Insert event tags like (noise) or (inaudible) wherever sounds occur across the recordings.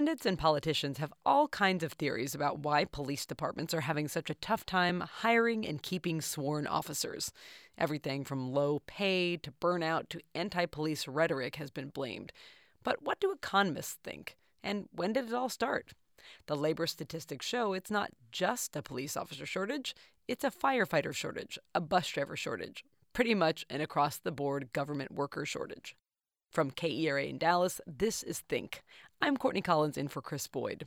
Pundits and politicians have all kinds of theories about why police departments are having such a tough time hiring and keeping sworn officers. Everything from low pay to burnout to anti police rhetoric has been blamed. But what do economists think? And when did it all start? The labor statistics show it's not just a police officer shortage, it's a firefighter shortage, a bus driver shortage, pretty much an across the board government worker shortage. From KERA in Dallas, this is Think. I'm Courtney Collins in for Krys Boyd.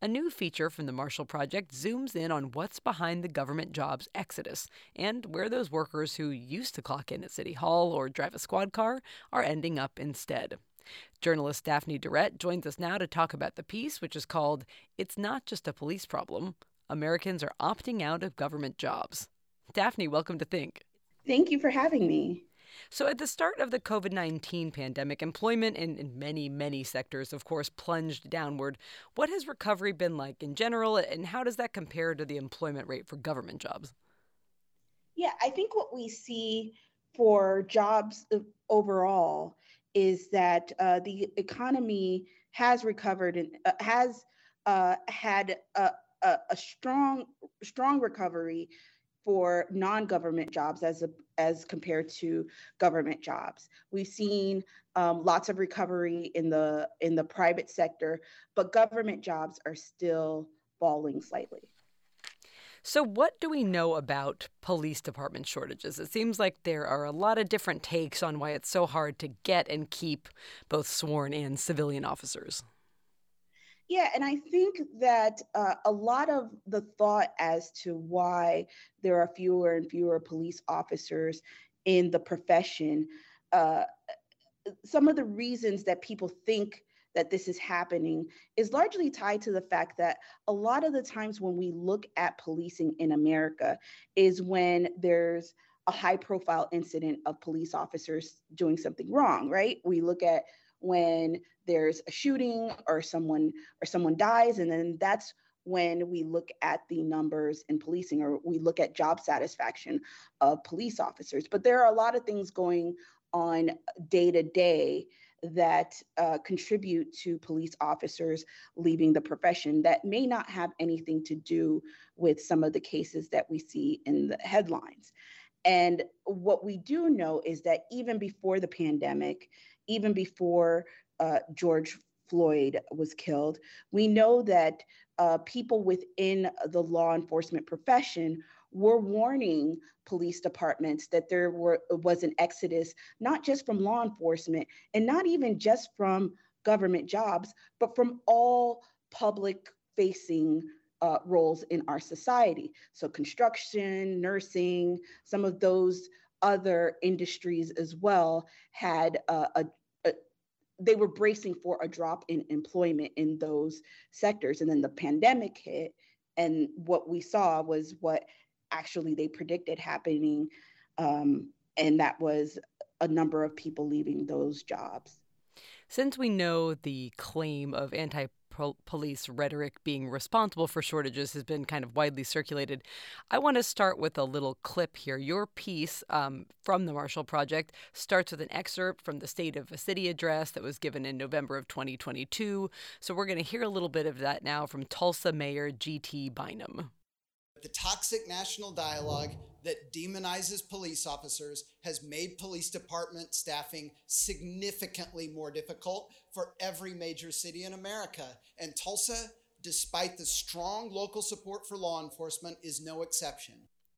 A new feature from the Marshall Project zooms in on what's behind the government jobs exodus and where those workers who used to clock in at City Hall or drive a squad car are ending up instead. Journalist Daphne Duret joins us now to talk about the piece, which is called It's Not Just a Police Problem Americans Are Opting Out of Government Jobs. Daphne, welcome to Think. Thank you for having me. So, at the start of the COVID 19 pandemic, employment in, in, many, many sectors, of course, plunged downward. What has recovery been like in general, and how does that compare to the employment rate for government jobs? Yeah, I think what we see for jobs uh, overall is that uh, the economy has recovered and uh, has uh, had a, a, a strong, strong recovery for non-government jobs as a, as compared to government jobs. We've seen um, lots of recovery in the in the private sector, but government jobs are still falling slightly. So, what do we know about police department shortages? It seems like there are a lot of different takes on why it's so hard to get and keep both sworn and civilian officers. Yeah, and I think that uh, a lot of the thought as to why there are fewer and fewer police officers in the profession, uh, some of the reasons that people think that this is happening is largely tied to the fact that a lot of the times when we look at policing in America is when there's a high profile incident of police officers doing something wrong, right? We look at when there's a shooting or someone or someone dies and then that's when we look at the numbers in policing or we look at job satisfaction of police officers but there are a lot of things going on day to day that uh, contribute to police officers leaving the profession that may not have anything to do with some of the cases that we see in the headlines. And what we do know is that even before the pandemic, even before uh, George Floyd was killed, we know that uh, people within the law enforcement profession were warning police departments that there were, was an exodus, not just from law enforcement and not even just from government jobs, but from all public facing uh, roles in our society. So, construction, nursing, some of those other industries as well had uh, a, a, they were bracing for a drop in employment in those sectors. And then the pandemic hit, and what we saw was what actually they predicted happening. Um, and that was a number of people leaving those jobs. Since we know the claim of anti police rhetoric being responsible for shortages has been kind of widely circulated. I want to start with a little clip here. Your piece um, from the Marshall Project starts with an excerpt from the State of a City address that was given in November of 2022. So we're going to hear a little bit of that now from Tulsa Mayor G.T. Bynum. The toxic national dialogue that demonizes police officers has made police department staffing significantly more difficult for every major city in America. And Tulsa, despite the strong local support for law enforcement, is no exception.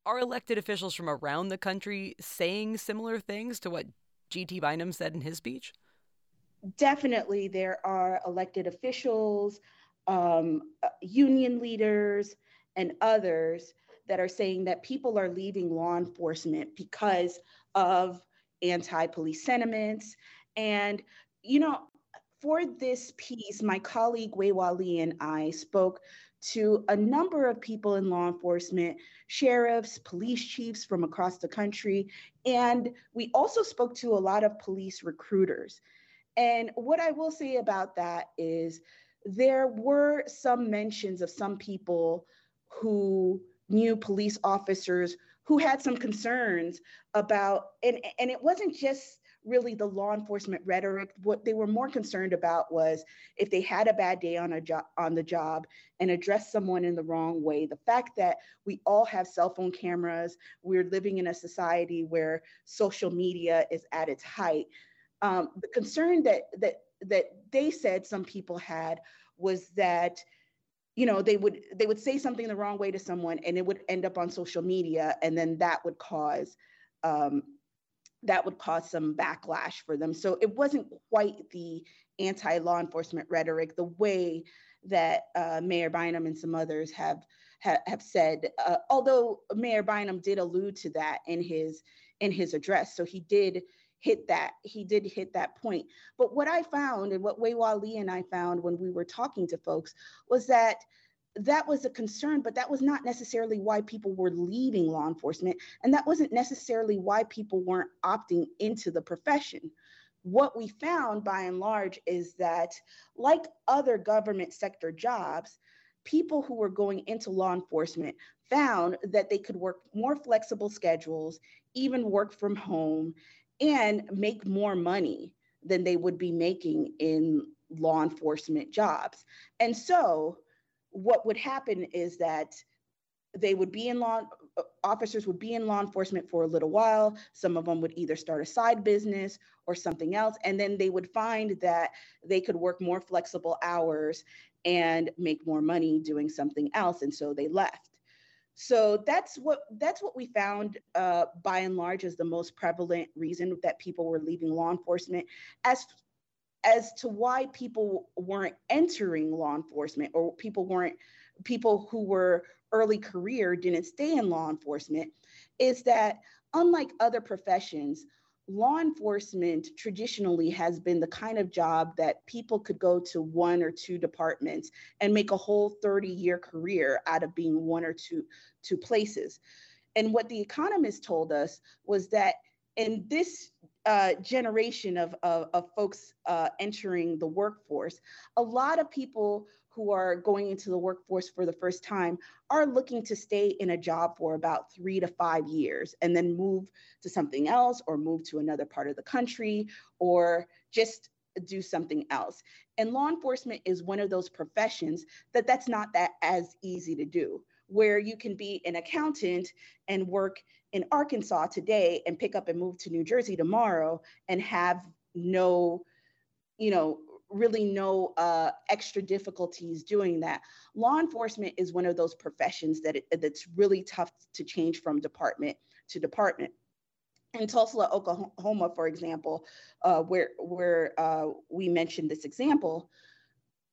Are elected officials from around the country saying similar things to what G.T. Bynum said in his speech? Definitely, there are elected officials, um, uh, union leaders, and others that are saying that people are leaving law enforcement because of anti police sentiments. And, you know, for this piece, my colleague Weihua Li and I spoke to a number of people in law enforcement, sheriffs, police chiefs from across the country, and we also spoke to a lot of police recruiters. And what I will say about that is there were some mentions of some people who knew police officers who had some concerns about and and it wasn't just really the law enforcement rhetoric. What they were more concerned about was if they had a bad day on a job on the job and addressed someone in the wrong way. The fact that we all have cell phone cameras, we're living in a society where social media is at its height. Um, the concern that that that they said some people had was that you know they would they would say something the wrong way to someone and it would end up on social media and then that would cause um, that would cause some backlash for them. So it wasn't quite the anti-law enforcement rhetoric the way that uh, mayor bynum and some others have have, have said uh, although mayor bynum did allude to that in his in his address. So he did hit that he did hit that point. But what i found and what Weihua Li and i found when we were talking to folks was that that was a concern but that was not necessarily why people were leaving law enforcement. And that wasn't necessarily why people weren't opting into the profession. What we found by and large is that like other government sector jobs people who were going into law enforcement found that they could work more flexible schedules even work from home and make more money than they would be making in law enforcement jobs. And so, what would happen is that they would be in law uh, officers would be in law enforcement for a little while. Some of them would either start a side business or something else. And then they would find that they could work more flexible hours and make more money doing something else. And so they left so that's what that's what we found uh, by and large as the most prevalent reason that people were leaving law enforcement. As as to why people weren't entering law enforcement or people weren't people who were early career didn't stay in law enforcement is that unlike other professions law enforcement traditionally has been the kind of job that people could go to one or two departments and make a whole 30 year career out of being one or two two places. And what the economist told us was that in this uh, generation of, of, of folks uh, entering the workforce, a lot of people who are going into the workforce for the first time are looking to stay in a job for about three to five years and then move to something else or move to another part of the country or just do something else. And law enforcement is one of those professions that that's not that as easy to do where you can be an accountant and work in Arkansas today and pick up and move to New Jersey tomorrow and have no, you know, really no uh, extra difficulties doing that. Law enforcement is one of those professions that it, that's really tough to change from department to department. In Tulsa, Oklahoma, for example, uh, where where uh, we mentioned this example,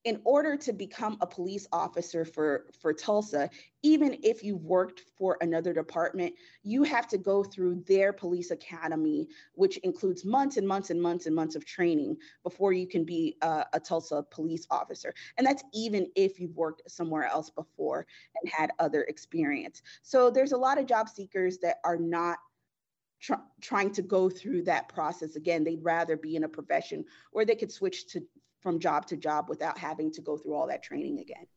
in order to become a police officer for, for Tulsa, even if you've worked for another department, you have to go through their police academy, which includes months and months and months and months of training before you can be a, a Tulsa police officer. And that's even if you've worked somewhere else before and had other experience. So there's a lot of job seekers that are not trying to go through that process again they'd rather be in a profession where they could switch to from job to job without having to go through all that training again.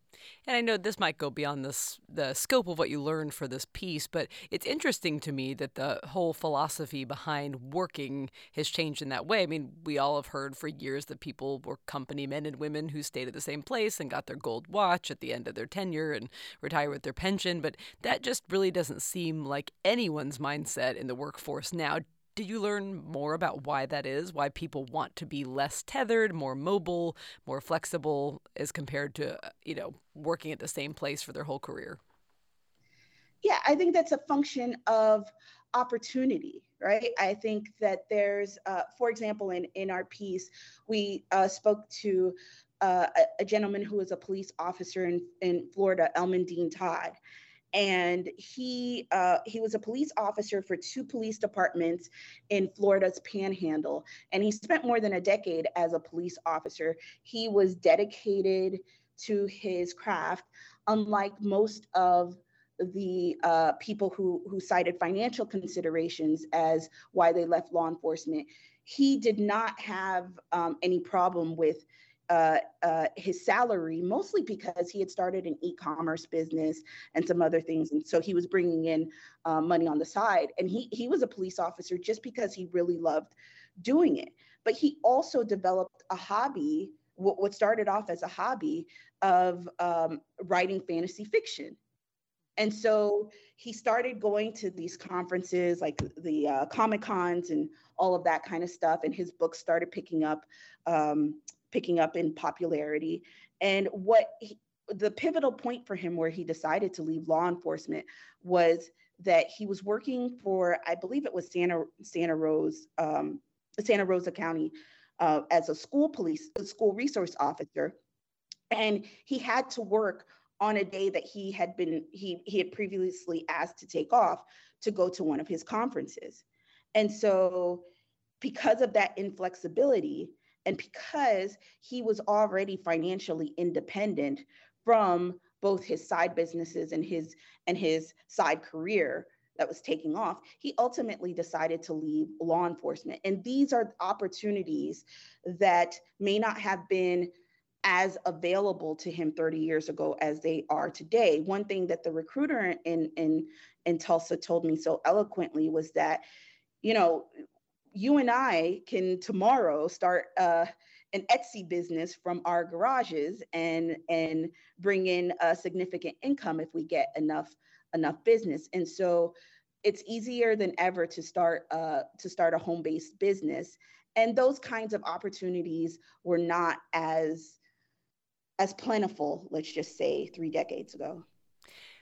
And I know this might go beyond this the scope of what you learned for this piece, but it's interesting to me that the whole philosophy behind working has changed in that way. I mean, we all have heard for years that people were company men and women who stayed at the same place and got their gold watch at the end of their tenure and retire with their pension, but that just really doesn't seem like anyone's mindset in the workforce now. Did you learn more about why that is? Why people want to be less tethered, more mobile, more flexible as compared to, uh, you know, working at the same place for their whole career? Yeah, I think that's a function of opportunity, right? I think that there's, uh, for example, in, in our piece, we uh, spoke to uh, a, a, gentleman who was a police officer in, in Florida, Elman Dean Todd and he uh, he was a police officer for two police departments in Florida's Panhandle, and he spent more than a decade as a police officer. He was dedicated to his craft, unlike most of the uh, people who who cited financial considerations as why they left law enforcement. He did not have um, any problem with uh, uh, his salary, mostly because he had started an e-commerce business and some other things, and so he was bringing in uh, money on the side. And he he was a police officer just because he really loved doing it. But he also developed a hobby, what started off as a hobby of um, writing fantasy fiction. And so he started going to these conferences like the uh, Comic Cons and all of that kind of stuff. And his books started picking up, um, picking up in popularity. And what he, the pivotal point for him where he decided to leave law enforcement was that he was working for, I believe it was Santa Santa Rose, um, Santa Rosa County, uh, as a school police, a school resource officer, and he had to work on a day that he had been he he had previously asked to take off to go to one of his conferences, and so because of that inflexibility and because he was already financially independent from both his side businesses and his and his side career that was taking off he ultimately decided to leave law enforcement. And these are opportunities that may not have been as available to him 30 years ago as they are today. One thing that the recruiter in in in Tulsa told me so eloquently was that you know you and I can tomorrow start uh, an Etsy business from our garages and and bring in a significant income if we get enough enough business. And so it's easier than ever to start uh, to start a home based business. And those kinds of opportunities were not as as plentiful, let's just say, three decades ago.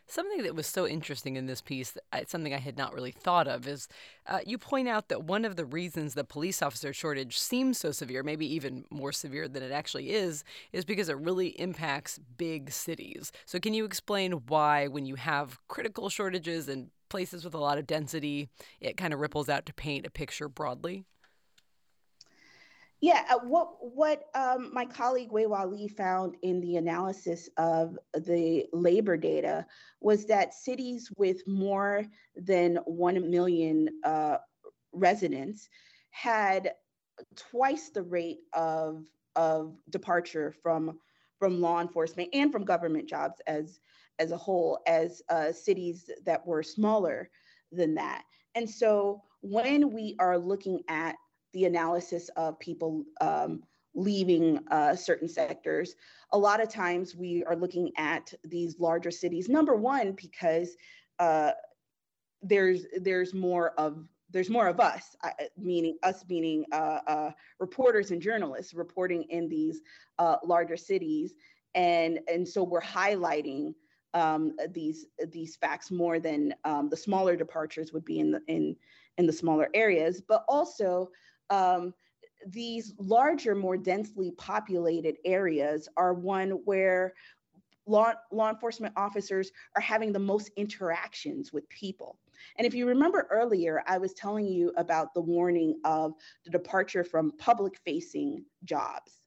Something that was so interesting in this piece, something I had not really thought of, is uh, you point out that one of the reasons the police officer shortage seems so severe, maybe even more severe than it actually is, is because it really impacts big cities. So, can you explain why, when you have critical shortages in places with a lot of density, it kind of ripples out to paint a picture broadly? Yeah, uh, what what um, my colleague Wei Li found in the analysis of the labor data was that cities with more than one million uh, residents had twice the rate of of departure from from law enforcement and from government jobs as as a whole as uh, cities that were smaller than that. And so when we are looking at the analysis of people um, leaving uh, certain sectors. A lot of times we are looking at these larger cities. Number one, because uh, there's there's more of there's more of us, meaning us, meaning uh, uh, reporters and journalists reporting in these uh, larger cities, and and so we're highlighting um, these these facts more than um, the smaller departures would be in the in in the smaller areas, but also um, these larger, more densely populated areas are one where law, law enforcement officers are having the most interactions with people. And if you remember earlier, I was telling you about the warning of the departure from public facing jobs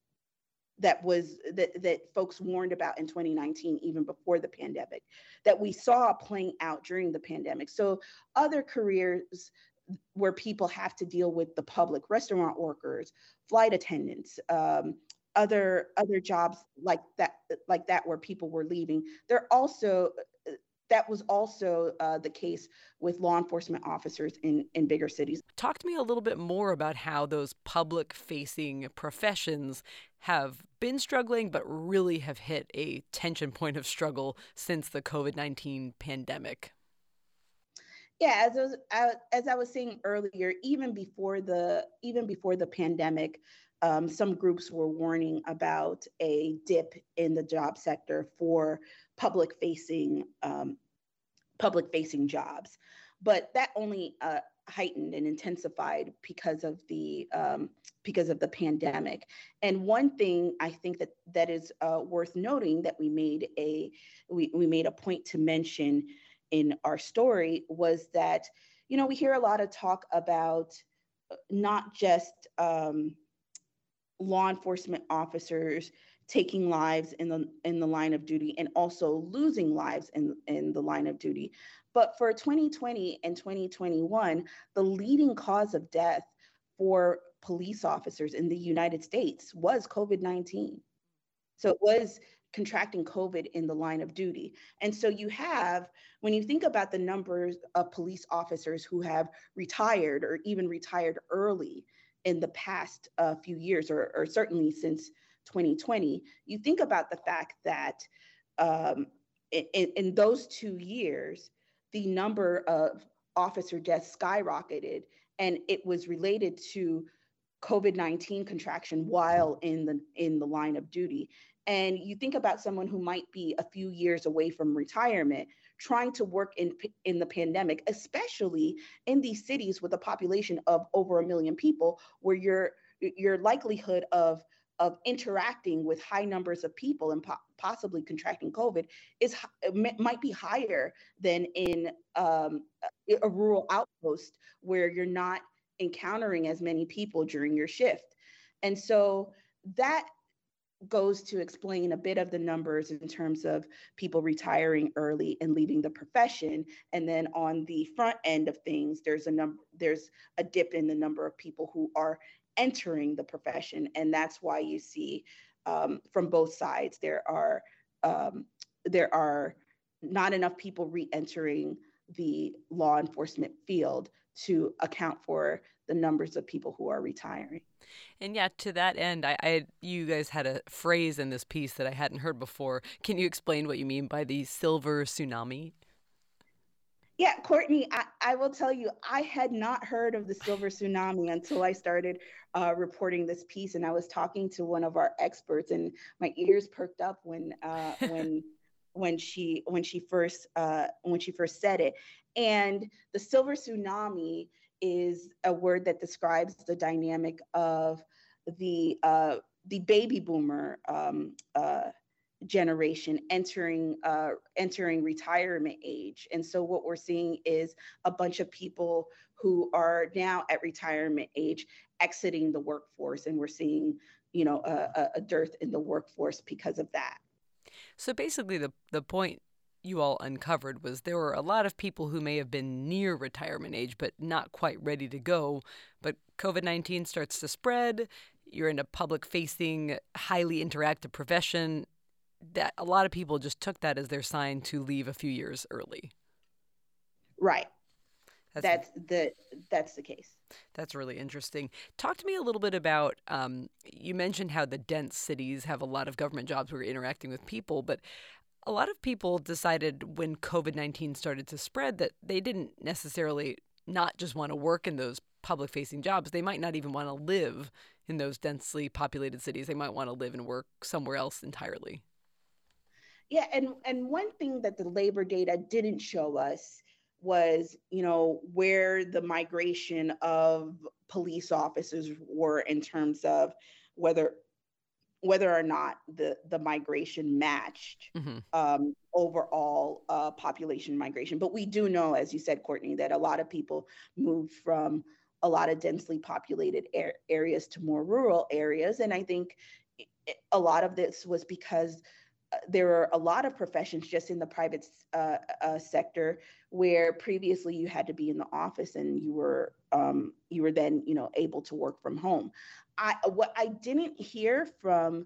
that was that, that folks warned about in 2019 even before the pandemic that we saw playing out during the pandemic so other careers where people have to deal with the public, restaurant workers, flight attendants, um, other other jobs like that, like that where people were leaving. They're also that was also uh, the case with law enforcement officers in, in bigger cities. Talk to me a little bit more about how those public facing professions have been struggling, but really have hit a tension point of struggle since the COVID 19 pandemic yeah as I was, as I was saying earlier even before the even before the pandemic um, some groups were warning about a dip in the job sector for public facing um, public facing jobs. But that only uh, heightened and intensified because of the um, because of the pandemic. And one thing i think that that is uh, worth noting that we made a we, we made a point to mention in our story was that, you know, we hear a lot of talk about uh, not just um, law enforcement officers taking lives in the in the line of duty and also losing lives in in the line of duty. But for 2020 and 2021 the leading cause of death for police officers in the United States was COVID-19 so it was contracting COVID in the line of duty. And so you have, when you think about the numbers of police officers who have retired or even retired early in the past uh, few years, or, or certainly since 2020, you think about the fact that um, in, in those two years, the number of officer deaths skyrocketed, and it was related to COVID-19 contraction while in the in the line of duty. And you think about someone who might be a few years away from retirement, trying to work in in the pandemic, especially in these cities with a population of over a million people, where your your likelihood of of interacting with high numbers of people and po- possibly contracting COVID is might be higher than in um, a rural outpost where you're not encountering as many people during your shift. And so that goes to explain a bit of the numbers in terms of people retiring early and leaving the profession. And then on the front end of things there's a number there's a dip in the number of people who are entering the profession. And that's why you see um, from both sides there are um, there are not enough people re-entering the law enforcement field to account for the numbers of people who are retiring. And yeah, to that end, I, I, you guys had a phrase in this piece that I hadn't heard before. Can you explain what you mean by the silver tsunami? Yeah, Courtney, I, I will tell you, I had not heard of the silver tsunami until I started uh, reporting this piece, and I was talking to one of our experts, and my ears perked up when uh, when (laughs) when she when she first uh, when she first said it. And the silver tsunami is a word that describes the dynamic of the uh, the baby boomer um, uh, generation entering uh, entering retirement age. And so what we're seeing is a bunch of people who are now at retirement age exiting the workforce, and we're seeing you know a, a dearth in the workforce because of that. So basically, the the point you all uncovered was there were a lot of people who may have been near retirement age but not quite ready to go. But COVID 19 starts to spread. You're in a public facing, highly interactive profession. That a lot of people just took that as their sign to leave a few years early. Right. That's, that's the that's the case. That's really interesting. Talk to me a little bit about. Um, you mentioned how the dense cities have a lot of government jobs where you're interacting with people, but a lot of people decided when COVID 19 started to spread that they didn't necessarily not just want to work in those public facing jobs, they might not even want to live in those densely populated cities. They might want to live and work somewhere else entirely. Yeah, and, and one thing that the labor data didn't show us was, you know, where the migration of police officers were in terms of whether whether or not the, the migration matched mm-hmm. um, overall uh, population migration. But we do know, as you said, Courtney, that a lot of people moved from a lot of densely populated areas to more rural areas. And I think a lot of this was because there are a lot of professions just in the private uh, uh, sector where previously you had to be in the office and you were um, you were then you know able to work from home. I what I didn't hear from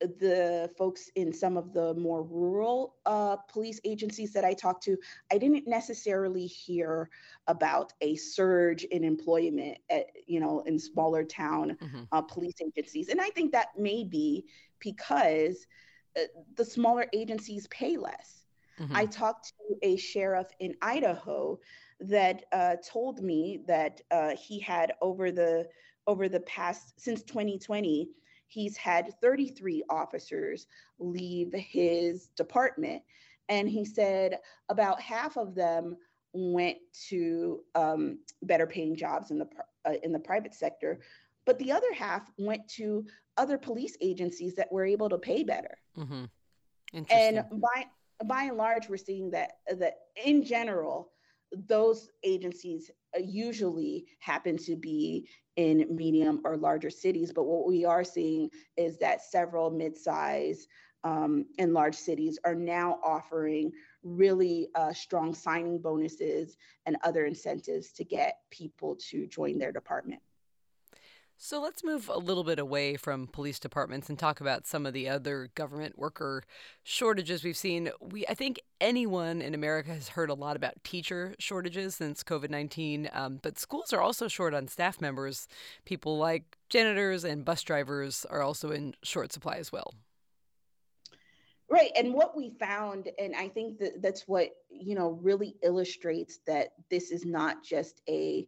the folks in some of the more rural uh, police agencies that I talked to, I didn't necessarily hear about a surge in employment at, you know, in smaller town mm-hmm. uh, police agencies. And I think that may be because the smaller agencies pay less. Mm-hmm. I talked to a sheriff in Idaho that uh, told me that uh, he had over the over the past since 2020 he's had 33 officers leave his department and he said about half of them went to um, better paying jobs in the uh, in the private sector but the other half went to other police agencies that were able to pay better mm-hmm. and by by and large we're seeing that that in general those agencies uh, usually happen to be in medium or larger cities. But what we are seeing is that several mid-size um, and large cities are now offering really uh, strong signing bonuses and other incentives to get people to join their department. So let's move a little bit away from police departments and talk about some of the other government worker shortages we've seen. We I think anyone in America has heard a lot about teacher shortages since COVID 19, um, but schools are also short on staff members. People like janitors and bus drivers are also in short supply as well. Right. And what we found, and I think that that's what, you know, really illustrates that this is not just a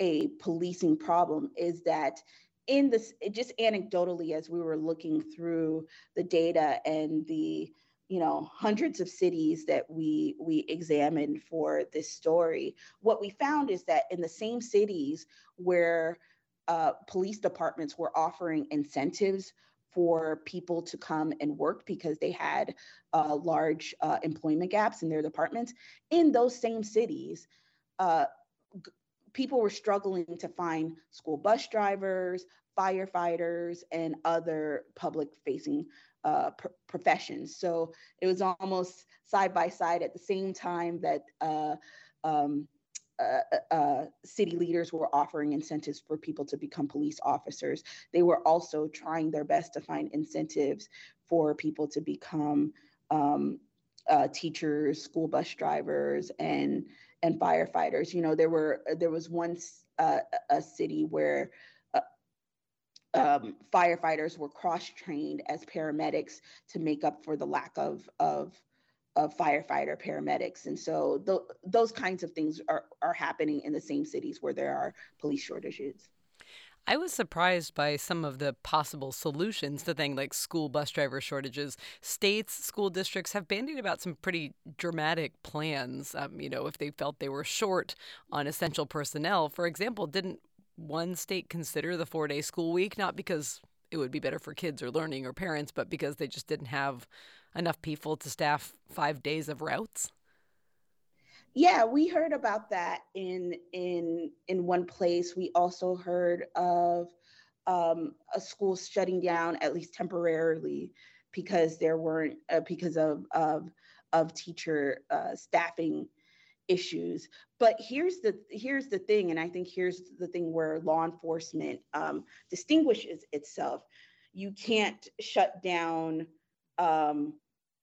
a policing problem, is that in this just anecdotally as we were looking through the data and the you know hundreds of cities that we we examined for this story what we found is that in the same cities where uh, police departments were offering incentives for people to come and work because they had uh, large uh, employment gaps in their departments in those same cities uh, people were struggling to find school bus drivers firefighters and other public facing uh, pr- professions. So it was almost side by side at the same time that uh, um, uh, uh, uh, city leaders were offering incentives for people to become police officers. They were also trying their best to find incentives for people to become um, uh, teachers, school bus drivers, and and firefighters. You know, there were there was once uh, a city where um, firefighters were cross-trained as paramedics to make up for the lack of of, of firefighter paramedics, and so th- those kinds of things are are happening in the same cities where there are police shortages. I was surprised by some of the possible solutions to things like school bus driver shortages. States, school districts have bandied about some pretty dramatic plans. Um, you know, if they felt they were short on essential personnel, for example, didn't one state consider the four day school week, not because it would be better for kids or learning or parents, but because they just didn't have enough people to staff five days of routes? Yeah, we heard about that in in in one place. We also heard of um, a school shutting down at least temporarily because there weren't uh, because of of of teacher uh, staffing issues but here's the here's the thing and i think here's the thing where law enforcement um, distinguishes itself you can't shut down um,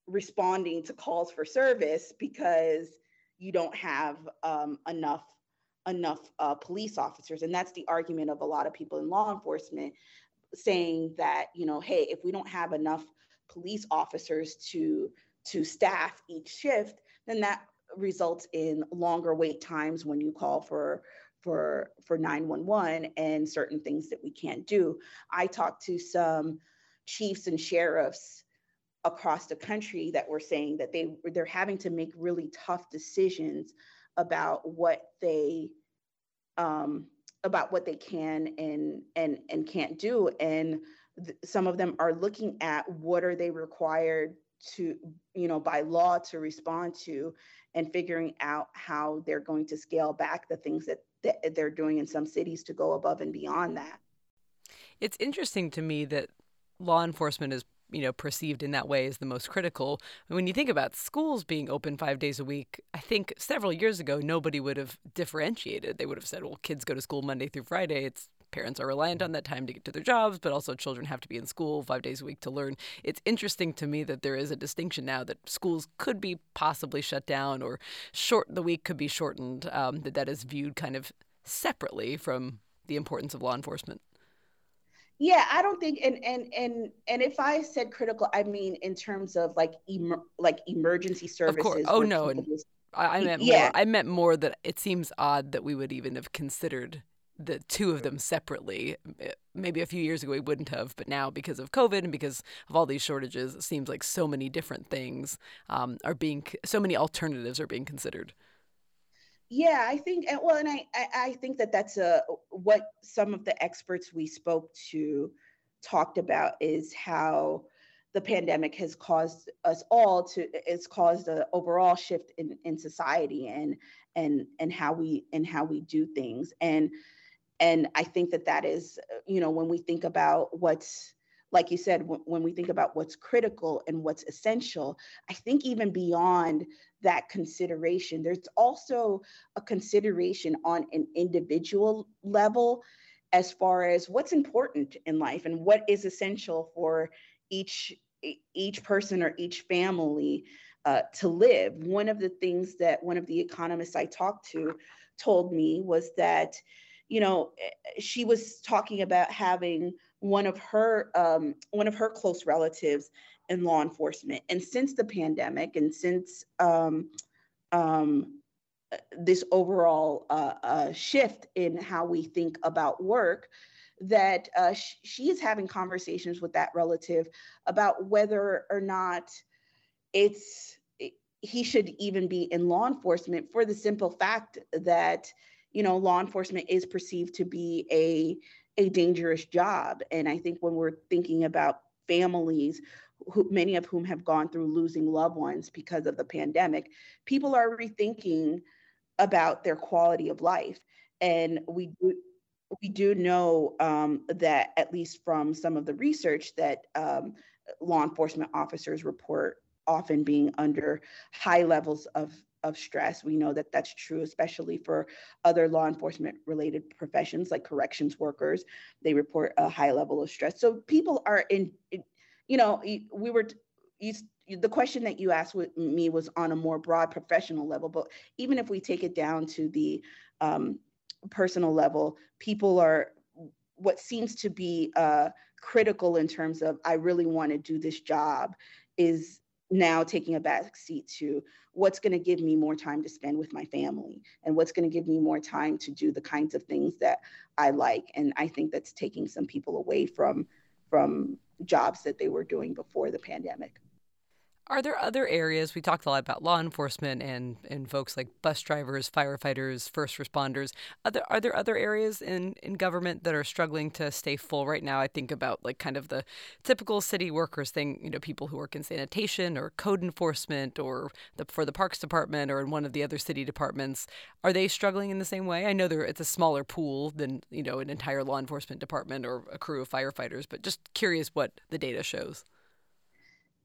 responding to calls for service because you don't have um, enough enough uh, police officers and that's the argument of a lot of people in law enforcement saying that you know hey if we don't have enough police officers to to staff each shift then that results in longer wait times when you call for for for 911 and certain things that we can't do. I talked to some chiefs and sheriffs across the country that were saying that they they're having to make really tough decisions about what they um, about what they can and and and can't do and th- some of them are looking at what are they required to you know by law to respond to and figuring out how they're going to scale back the things that, that they're doing in some cities to go above and beyond that. It's interesting to me that law enforcement is you know perceived in that way as the most critical when you think about schools being open five days a week i think several years ago nobody would have differentiated they would have said well kids go to school monday through friday it's parents are reliant on that time to get to their jobs, but also children have to be in school five days a week to learn. It's interesting to me that there is a distinction now that schools could be possibly shut down or short the week could be shortened. Um, that that is viewed kind of separately from the importance of law enforcement. Yeah, I don't think, and and and and if I said critical, I mean in terms of like emer, like emergency services. Of course. Oh no, and I, I meant yeah. more. I meant more that it seems odd that we would even have considered the two of them separately. Maybe a few years ago we wouldn't have, but now because of COVID and because of all these shortages, it seems like so many different things um, are being, so many alternatives are being considered. Yeah, I think, well, and I, I think that that's a, what some of the experts we spoke to talked about is how the pandemic has caused us all to it's caused an overall shift in, in society and and and how we and how we do things. And and i think that that is you know when we think about what's like you said when we think about what's critical and what's essential i think even beyond that consideration there's also a consideration on an individual level as far as what's important in life and what is essential for each each person or each family uh, to live. One of the things that one of the economists I talked to told me was that, you know, eh, she was talking about having one of her um, one of her close relatives in law enforcement, and since the pandemic, and since um, um, this overall uh, uh, shift in how we think about work, that uh, sh- she is having conversations with that relative about whether or not it's he should even be in law enforcement for the simple fact that you know law enforcement is perceived to be a a dangerous job. And i think when we're thinking about families who, many of whom have gone through losing loved ones because of the pandemic people are rethinking about their quality of life. And we do we do know um, that at least from some of the research that um, law enforcement officers report often being under high levels of of stress. We know that that's true, especially for other law enforcement related professions like corrections workers. They report a high level of stress. So people are in, you know, we were, you, the question that you asked me was on a more broad professional level, but even if we take it down to the um, personal level, people are what seems to be uh, critical in terms of I really want to do this job is now taking a back seat to what's going to give me more time to spend with my family and what's going to give me more time to do the kinds of things that I like. And I think that's taking some people away from from jobs that they were doing before the pandemic. Are there other areas? We talked a lot about law enforcement and, and folks like bus drivers, firefighters, first responders. Are there, are there other areas in, in government that are struggling to stay full right now? I think about like kind of the typical city workers thing, you know, people who work in sanitation or code enforcement or the, for the parks department or in one of the other city departments. Are they struggling in the same way? I know there it's a smaller pool than, you know, an entire law enforcement department or a crew of firefighters, but just curious what the data shows.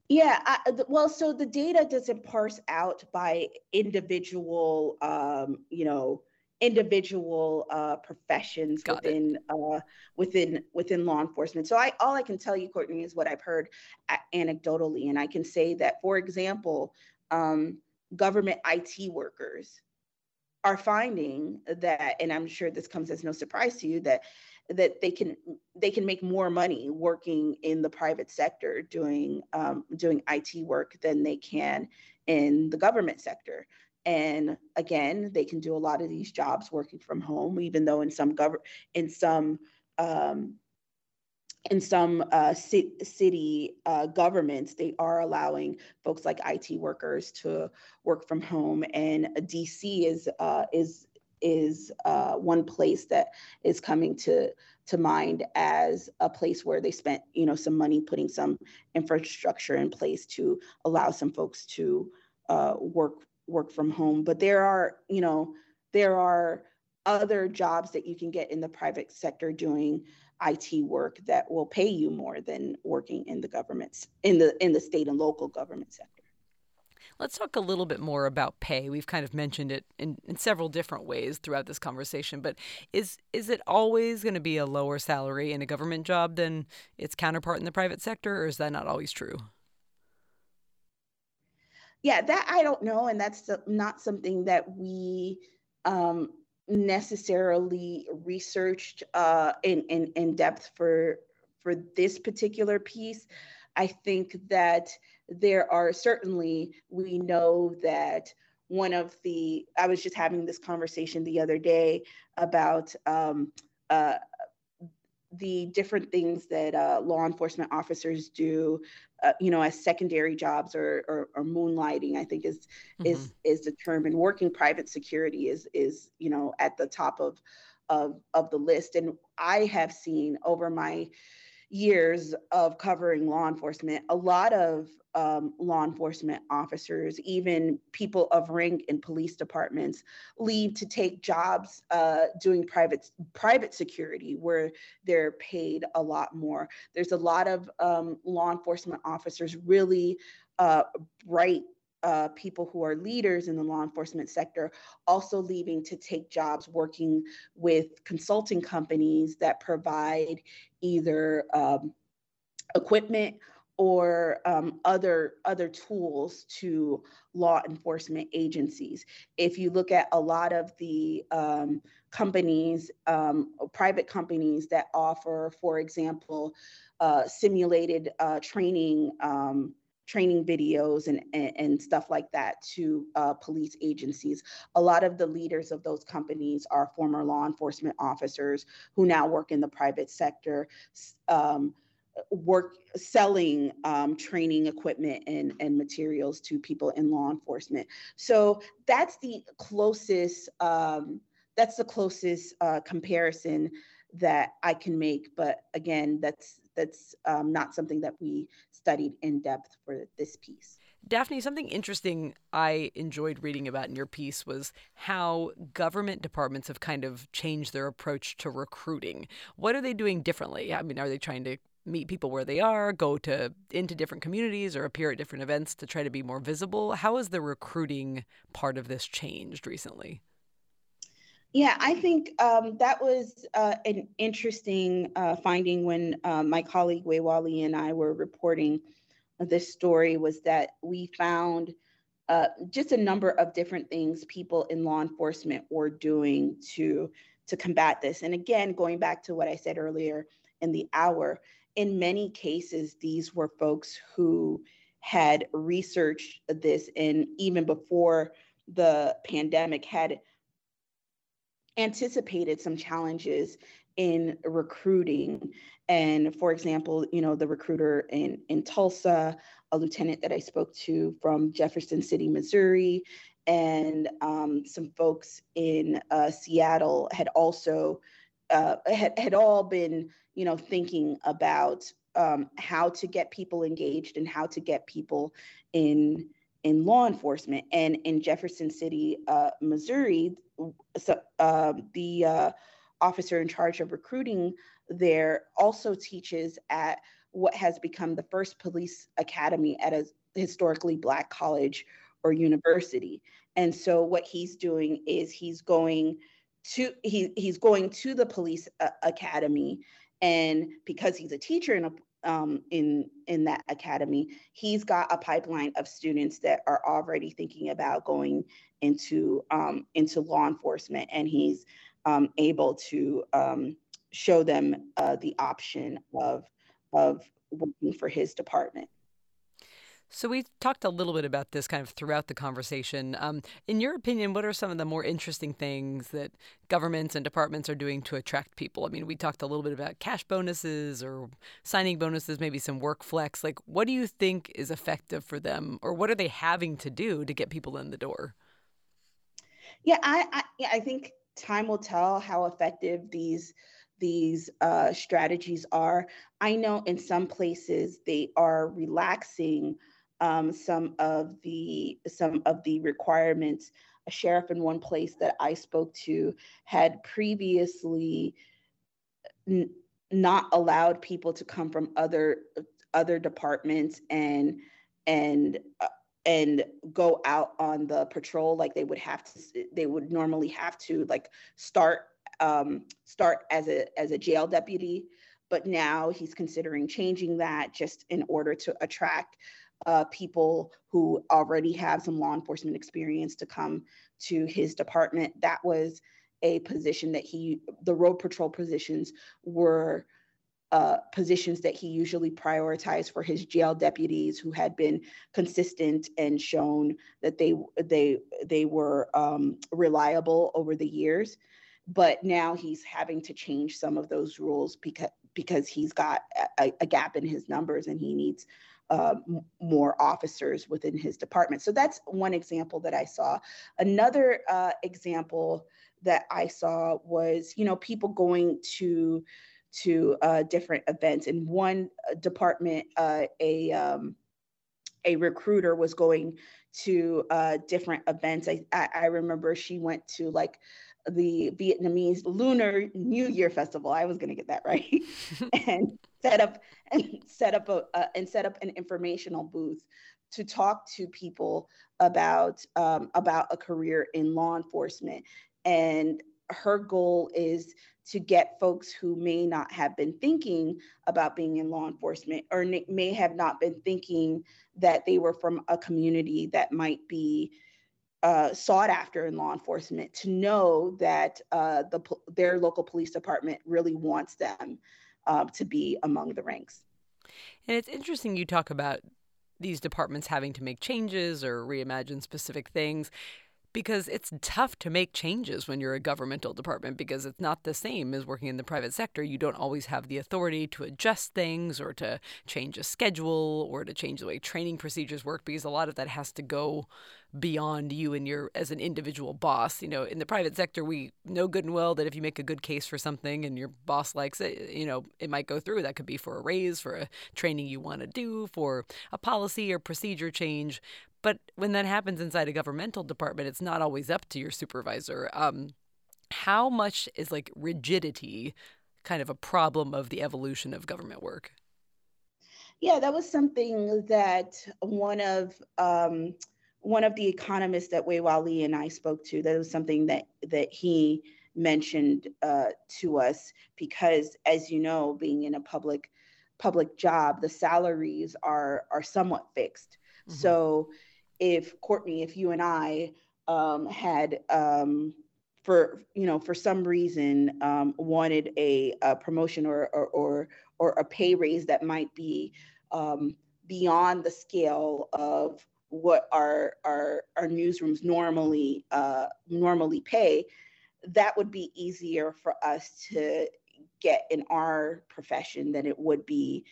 Yeah, I, well, so the data doesn't parse out by individual, um, you know, individual uh, professions Got within uh, within within law enforcement. So I all I can tell you, Courtney, is what I've heard anecdotally, and I can say that, for example, um, government IT workers are finding that, and I'm sure this comes as no surprise to you, that that they can they can make more money working in the private sector doing um, doing IT work than they can in the government sector. And again, they can do a lot of these jobs working from home, even though in some gov in some um, in some uh, city uh, governments, they are allowing folks like IT workers to work from home. And DC is uh, is is uh, one place that is coming to to mind as a place where they spent you know some money putting some infrastructure in place to allow some folks to uh, work work from home. But there are you know there are other jobs that you can get in the private sector doing IT work that will pay you more than working in the governments in the in the state and local government sector Let's talk a little bit more about pay. We've kind of mentioned it in, in several different ways throughout this conversation, but is is it always going to be a lower salary in a government job than its counterpart in the private sector, or is that not always true? Yeah, that I don't know, and that's not something that we um, necessarily researched uh, in, in in depth for for this particular piece. I think that there are certainly, we know that one of the, I was just having this conversation the other day about um, uh, the different things that uh, law enforcement officers do, uh, you know, as secondary jobs or, or, or moonlighting, I think is mm-hmm. is is the term. And working private security is is you know at the top of of of the list. And I have seen over my years of covering law enforcement, a lot of um, law enforcement officers, even people of rank in police departments, leave to take jobs uh, doing private private security, where they're paid a lot more. There's a lot of um, law enforcement officers, really uh, bright uh, people who are leaders in the law enforcement sector also leaving to take jobs working with consulting companies that provide either um, equipment or um, other other tools to law enforcement agencies. If you look at a lot of the um, companies, um, private companies that offer, for example, uh, simulated uh, training um, training videos and, and, and, stuff like that to uh, police agencies. A lot of the leaders of those companies are former law enforcement officers who now work in the private sector. Um, work selling um, training equipment and, and materials to people in law enforcement. So that's the closest um, that's the closest uh, comparison that I can make. But again, that's that's um, not something that we studied in depth for this piece. Daphne, something interesting I enjoyed reading about in your piece was how government departments have kind of changed their approach to recruiting. What are they doing differently? I mean, are they trying to meet people where they are, go to into different communities or appear at different events to try to be more visible? How has the recruiting part of this changed recently? Yeah, I think um, that was uh, an interesting uh, finding when uh, my colleague Weihua Li and I were reporting this story was that we found uh, just a number of different things people in law enforcement were doing to to combat this. And again, going back to what I said earlier in the hour, in many cases, these were folks who had researched this and even before the pandemic had anticipated some challenges in recruiting. And for example, you know, the recruiter in, in Tulsa, a lieutenant that I spoke to from Jefferson City, Missouri, and um, some folks in uh, Seattle had also uh, had, had all been, you know, thinking about um, how to get people engaged and how to get people in in law enforcement. And in Jefferson City, uh, Missouri, so, uh, the uh, officer in charge of recruiting there also teaches at what has become the first police academy at a historically black college or university. And so what he's doing is he's going to he he's going to the police uh, academy and because he's a teacher in a um, in in that academy he's got a pipeline of students that are already thinking about going into um, into law enforcement and he's um, able to um, show them uh, the option of of working for his department so we talked a little bit about this kind of throughout the conversation. Um, in your opinion, what are some of the more interesting things that governments and departments are doing to attract people? I mean, we talked a little bit about cash bonuses or signing bonuses, maybe some work flex. Like, what do you think is effective for them, or what are they having to do to get people in the door? Yeah, I I, I think time will tell how effective these these uh, strategies are. I know in some places they are relaxing um, some of the some of the requirements. A sheriff in one place that I spoke to had previously n- not allowed people to come from other other departments and and uh, and go out on the patrol like they would have to they would normally have to like start um, start as a as a jail deputy but now he's considering changing that just in order to attract uh, people who already have some law enforcement experience to come to his department. That was a position that he, the road patrol positions were uh, positions that he usually prioritized for his jail deputies who had been consistent and shown that they they they were um, reliable over the years. But now he's having to change some of those rules because because he's got a, a gap in his numbers and he needs uh, more officers within his department. So that's one example that I saw. Another uh, example that I saw was, you know, people going to to uh, different events. In one uh, department, uh, a um, a recruiter was going to uh, different events. I, I, I remember she went to like the Vietnamese Lunar New Year Festival. I was going to get that right, (laughs) and set up and set up a uh, and set up an informational booth to talk to people about um, about a career in law enforcement. And her goal is to get folks who may not have been thinking about being in law enforcement or may have not been thinking that they were from a community that might be uh, sought after in law enforcement to know that uh, the their local police department really wants them uh, to be among the ranks. And it's interesting you talk about these departments having to make changes or reimagine specific things because it's tough to make changes when you're a governmental department because it's not the same as working in the private sector. You don't always have the authority to adjust things or to change a schedule or to change the way training procedures work because a lot of that has to go beyond you and your as an individual boss. You know, in the private sector, we know good and well that if you make a good case for something and your boss likes it, you know, it might go through. That could be for a raise, for a training you want to do, for a policy or procedure change. But when that happens inside a governmental department, it's not always up to your supervisor. Um, how much is like rigidity kind of a problem of the evolution of government work? Yeah, that was something that one of um, one of the economists that Weihua Li and I spoke to. That was something that that he mentioned uh, to us because, as you know, being in a public public job, the salaries are are somewhat fixed. Mm-hmm. So if Courtney, if you and I um, had um, for you know for some reason um, wanted a, a promotion or, or, or or a pay raise that might be um, beyond the scale of what our our, our newsrooms normally uh, normally pay, that would be easier for us to get in our profession than it would be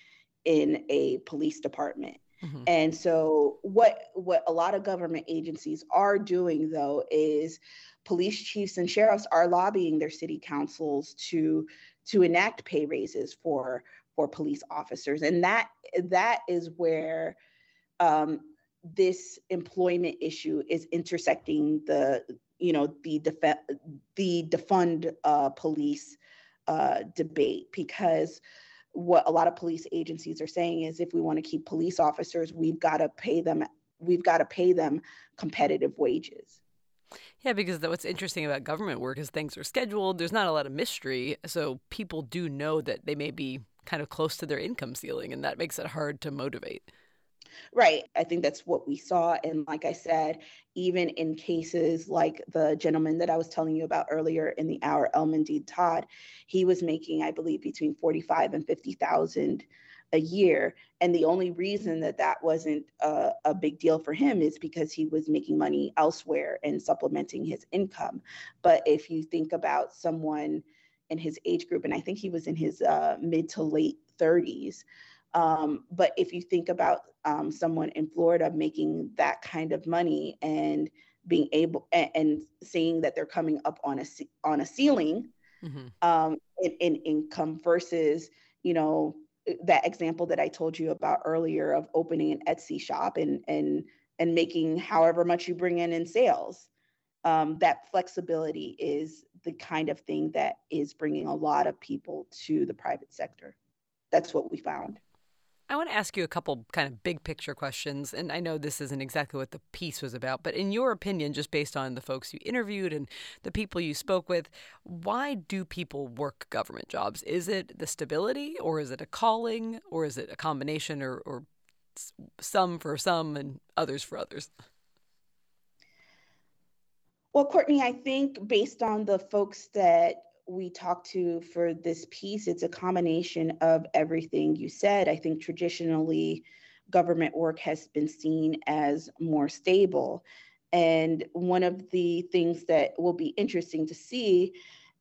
in a police department. Mm-hmm. And so what what a lot of government agencies are doing though is police chiefs and sheriffs are lobbying their city councils to to enact pay raises for for police officers and that that is where um, this employment issue is intersecting the you know the def- the defund uh, police uh, debate because what a lot of police agencies are saying is if we want to keep police officers, we've got to pay them we've got to pay them competitive wages. Yeah, because what's interesting about government work is things are scheduled. There's not a lot of mystery, so people do know that they may be kind of close to their income ceiling, and that makes it hard to motivate. Right. I think that's what we saw. And like I said, even in cases like the gentleman that I was telling you about earlier in the hour, Elmandeed Todd, he was making, I believe, between 45 and 50,000 a year. And the only reason that that wasn't a, a, big deal for him is because he was making money elsewhere and supplementing his income. But if you think about someone in his age group, and I think he was in his uh, mid to late 30s, um, but if you think about um, someone in Florida making that kind of money and being able and, and seeing that they're coming up on a on a ceiling mm-hmm. um, in, in income versus you know that example that I told you about earlier of opening an Etsy shop and and and making however much you bring in in sales. Um, that flexibility is the kind of thing that is bringing a lot of people to the private sector. That's what we found. I want to ask you a couple kind of big picture questions. And I know this isn't exactly what the piece was about, but in your opinion, just based on the folks you interviewed and the people you spoke with, why do people work government jobs? Is it the stability, or is it a calling, or is it a combination, or, or some for some and others for others? Well, Courtney, I think based on the folks that we talked to for this piece, it's a combination of everything you said. I think traditionally, government work has been seen as more stable. And one of the things that will be interesting to see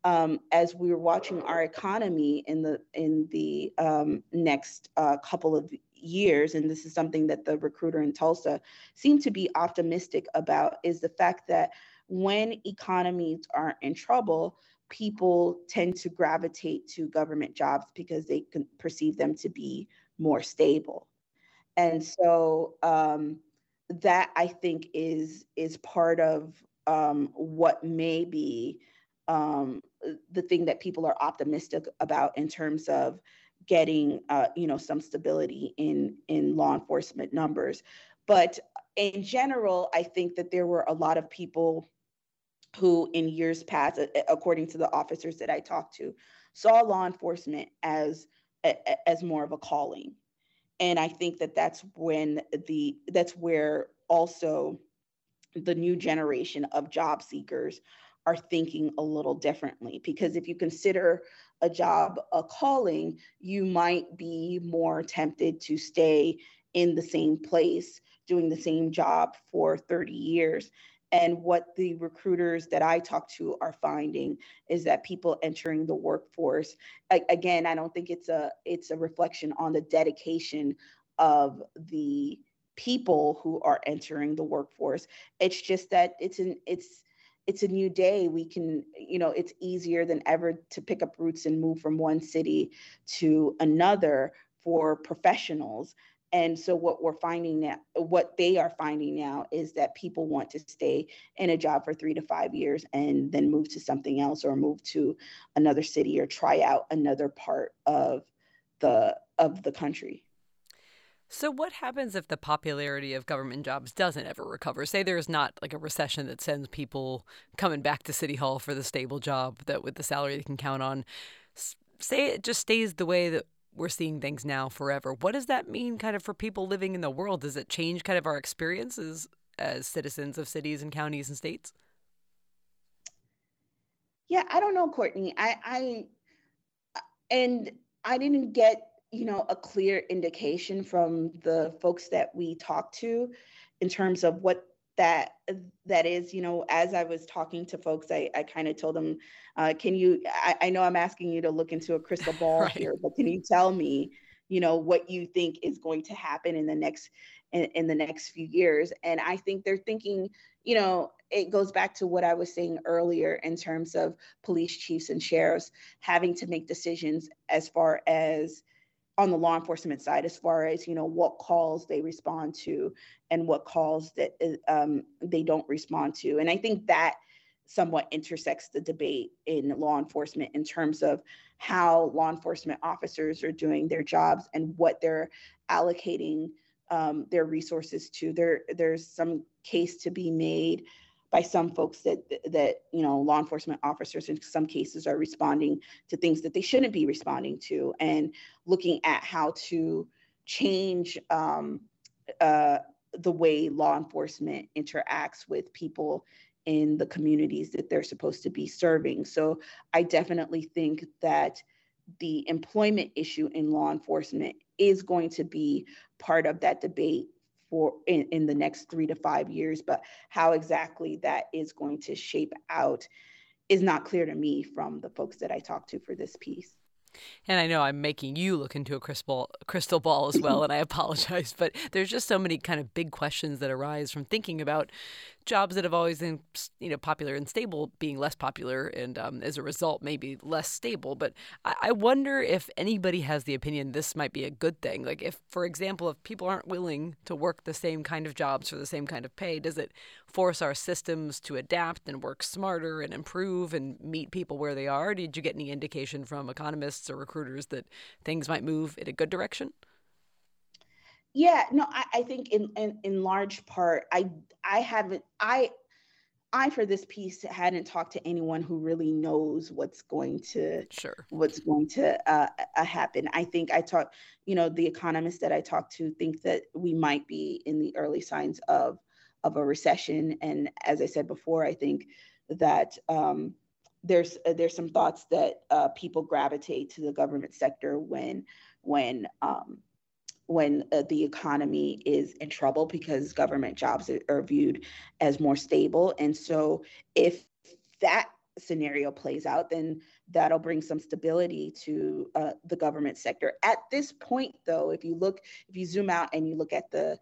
um, as we're watching our economy in the in the um, next uh, couple of years, and this is something that the recruiter in Tulsa seemed to be optimistic about, is the fact that when economies are in trouble, people tend to gravitate to government jobs because they can perceive them to be more stable. And so um, that I think is is part of um, what may be um, the thing that people are optimistic about in terms of getting uh, you know some stability in in law enforcement numbers. But in general, I think that there were a lot of people who in years past, according to the officers that I talked to, saw law enforcement as as more of a calling. And i think that that's when the that's where also the new generation of job seekers are thinking a little differently. Because if you consider a job a calling you might be more tempted to stay in the same place doing the same job for 30 years and what the recruiters that I talk to are finding is that people entering the workforce, again, I don't think it's a it's a reflection on the dedication of the people who are entering the workforce. It's just that it's an it's it's a new day. We can, you know, it's easier than ever to pick up roots and move from one city to another for professionals. And so what we're finding now, what they are finding now is that people want to stay in a job for three to five years and then move to something else or move to another city or try out another part of the of the country. So, what happens if the popularity of government jobs doesn't ever recover? Say there's not like a recession that sends people coming back to City Hall for the stable job that with the salary they can count on. Say it just stays the way that we're seeing things now forever. What does that mean kind of for people living in the world? Does it change kind of our experiences as citizens of cities and counties and states? Yeah, I don't know, Courtney. I, I, and I didn't get, you know, a clear indication from the folks that we talked to in terms of what that that is you know as i was talking to folks i, I kind of told them uh, can you I, I, know i'm asking you to look into a crystal (laughs) ball right. here but can you tell me you know what you think is going to happen in the next in, in the next few years and i think they're thinking you know it goes back to what i was saying earlier in terms of police chiefs and sheriffs having to make decisions as far as on the law enforcement side as far as you know what calls they respond to and what calls that uh, um, they don't respond to. And i think that somewhat intersects the debate in law enforcement in terms of how law enforcement officers are doing their jobs and what they're allocating um, their resources to. There there's some case to be made by some folks that that you know law enforcement officers in some cases are responding to things that they shouldn't be responding to and looking at how to change um, uh, the way law enforcement interacts with people in the communities that they're supposed to be serving. So i definitely think that the employment issue in law enforcement is going to be part of that debate for in, in the next three to five years, but how exactly that is going to shape out is not clear to me from the folks that I talked to for this piece. And I know I'm making you look into a crystal crystal ball as well, and I apologize, but there's just so many kind of big questions that arise from thinking about jobs that have always been you know popular and stable being less popular and um, as a result maybe less stable. But I, I wonder if anybody has the opinion this might be a good thing. Like if for example if people aren't willing to work the same kind of jobs for the same kind of pay does it force our systems to adapt and work smarter and improve and meet people where they are? Did you get any indication from economists or recruiters that things might move in a good direction? Yeah, no, I, I think in, in in large part, I I haven't I I for this piece hadn't talked to anyone who really knows what's going to sure. what's going to uh, uh, happen. I think I talked, you know, the economists that I talked to think that we might be in the early signs of of a recession, and as I said before, I think that um, there's uh, there's some thoughts that uh, people gravitate to the government sector when when um, when uh, the economy is in trouble because government jobs are viewed as more stable. And so, if that scenario plays out, then that'll bring some stability to uh, the government sector. At this point, though, if you look, if you zoom out and you look at the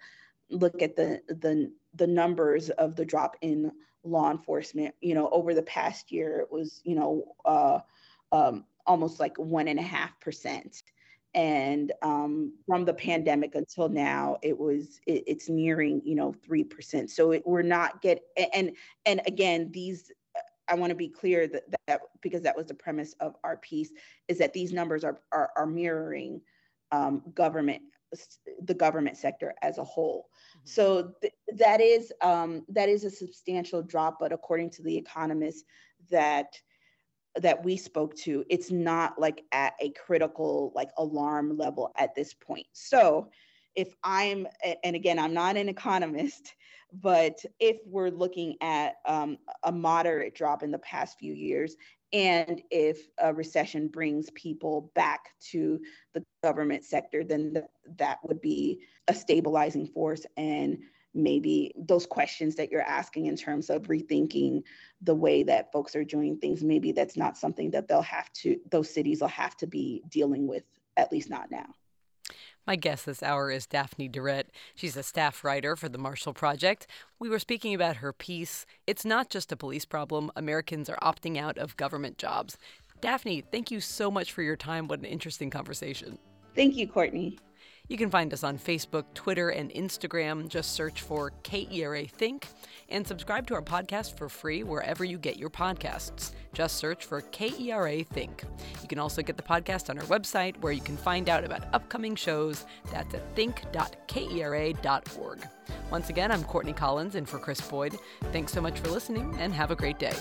look at the the the numbers of the drop in law enforcement, you know, over the past year, it was you know uh, um, almost like one and a half percent. And um, from the pandemic until now it was it, it's nearing you know 3% so it, we're not get and and again these i want to be clear that, that because that was the premise of our piece is that these numbers are are, are mirroring um, government the government sector as a whole. Mm-hmm. So th- that is um, that is a substantial drop, but according to the economists that that we spoke to, it's not like at a critical like alarm level at this point. So if I'm, and again, I'm not an economist, (laughs) but if we're looking at um, a moderate drop in the past few years, and if a recession brings people back to the government sector, then th- that would be a stabilizing force. And maybe those questions that you're asking in terms of rethinking the way that folks are doing things maybe that's not something that they'll have to those cities will have to be dealing with at least not now my guest this hour is Daphne Duret. She's a staff writer for the Marshall Project. We were speaking about her piece, It's Not Just a Police Problem Americans Are Opting Out of Government Jobs. Daphne, thank you so much for your time. What an interesting conversation. Thank you, Courtney. You can find us on Facebook, Twitter, and Instagram. Just search for KERA Think and subscribe to our podcast for free wherever you get your podcasts. Just search for KERA Think. You can also get the podcast on our website where you can find out about upcoming shows. That's at think.kera.org. Once again, I'm Courtney Collins and for Krys Boyd. Thanks so much for listening and have a great day.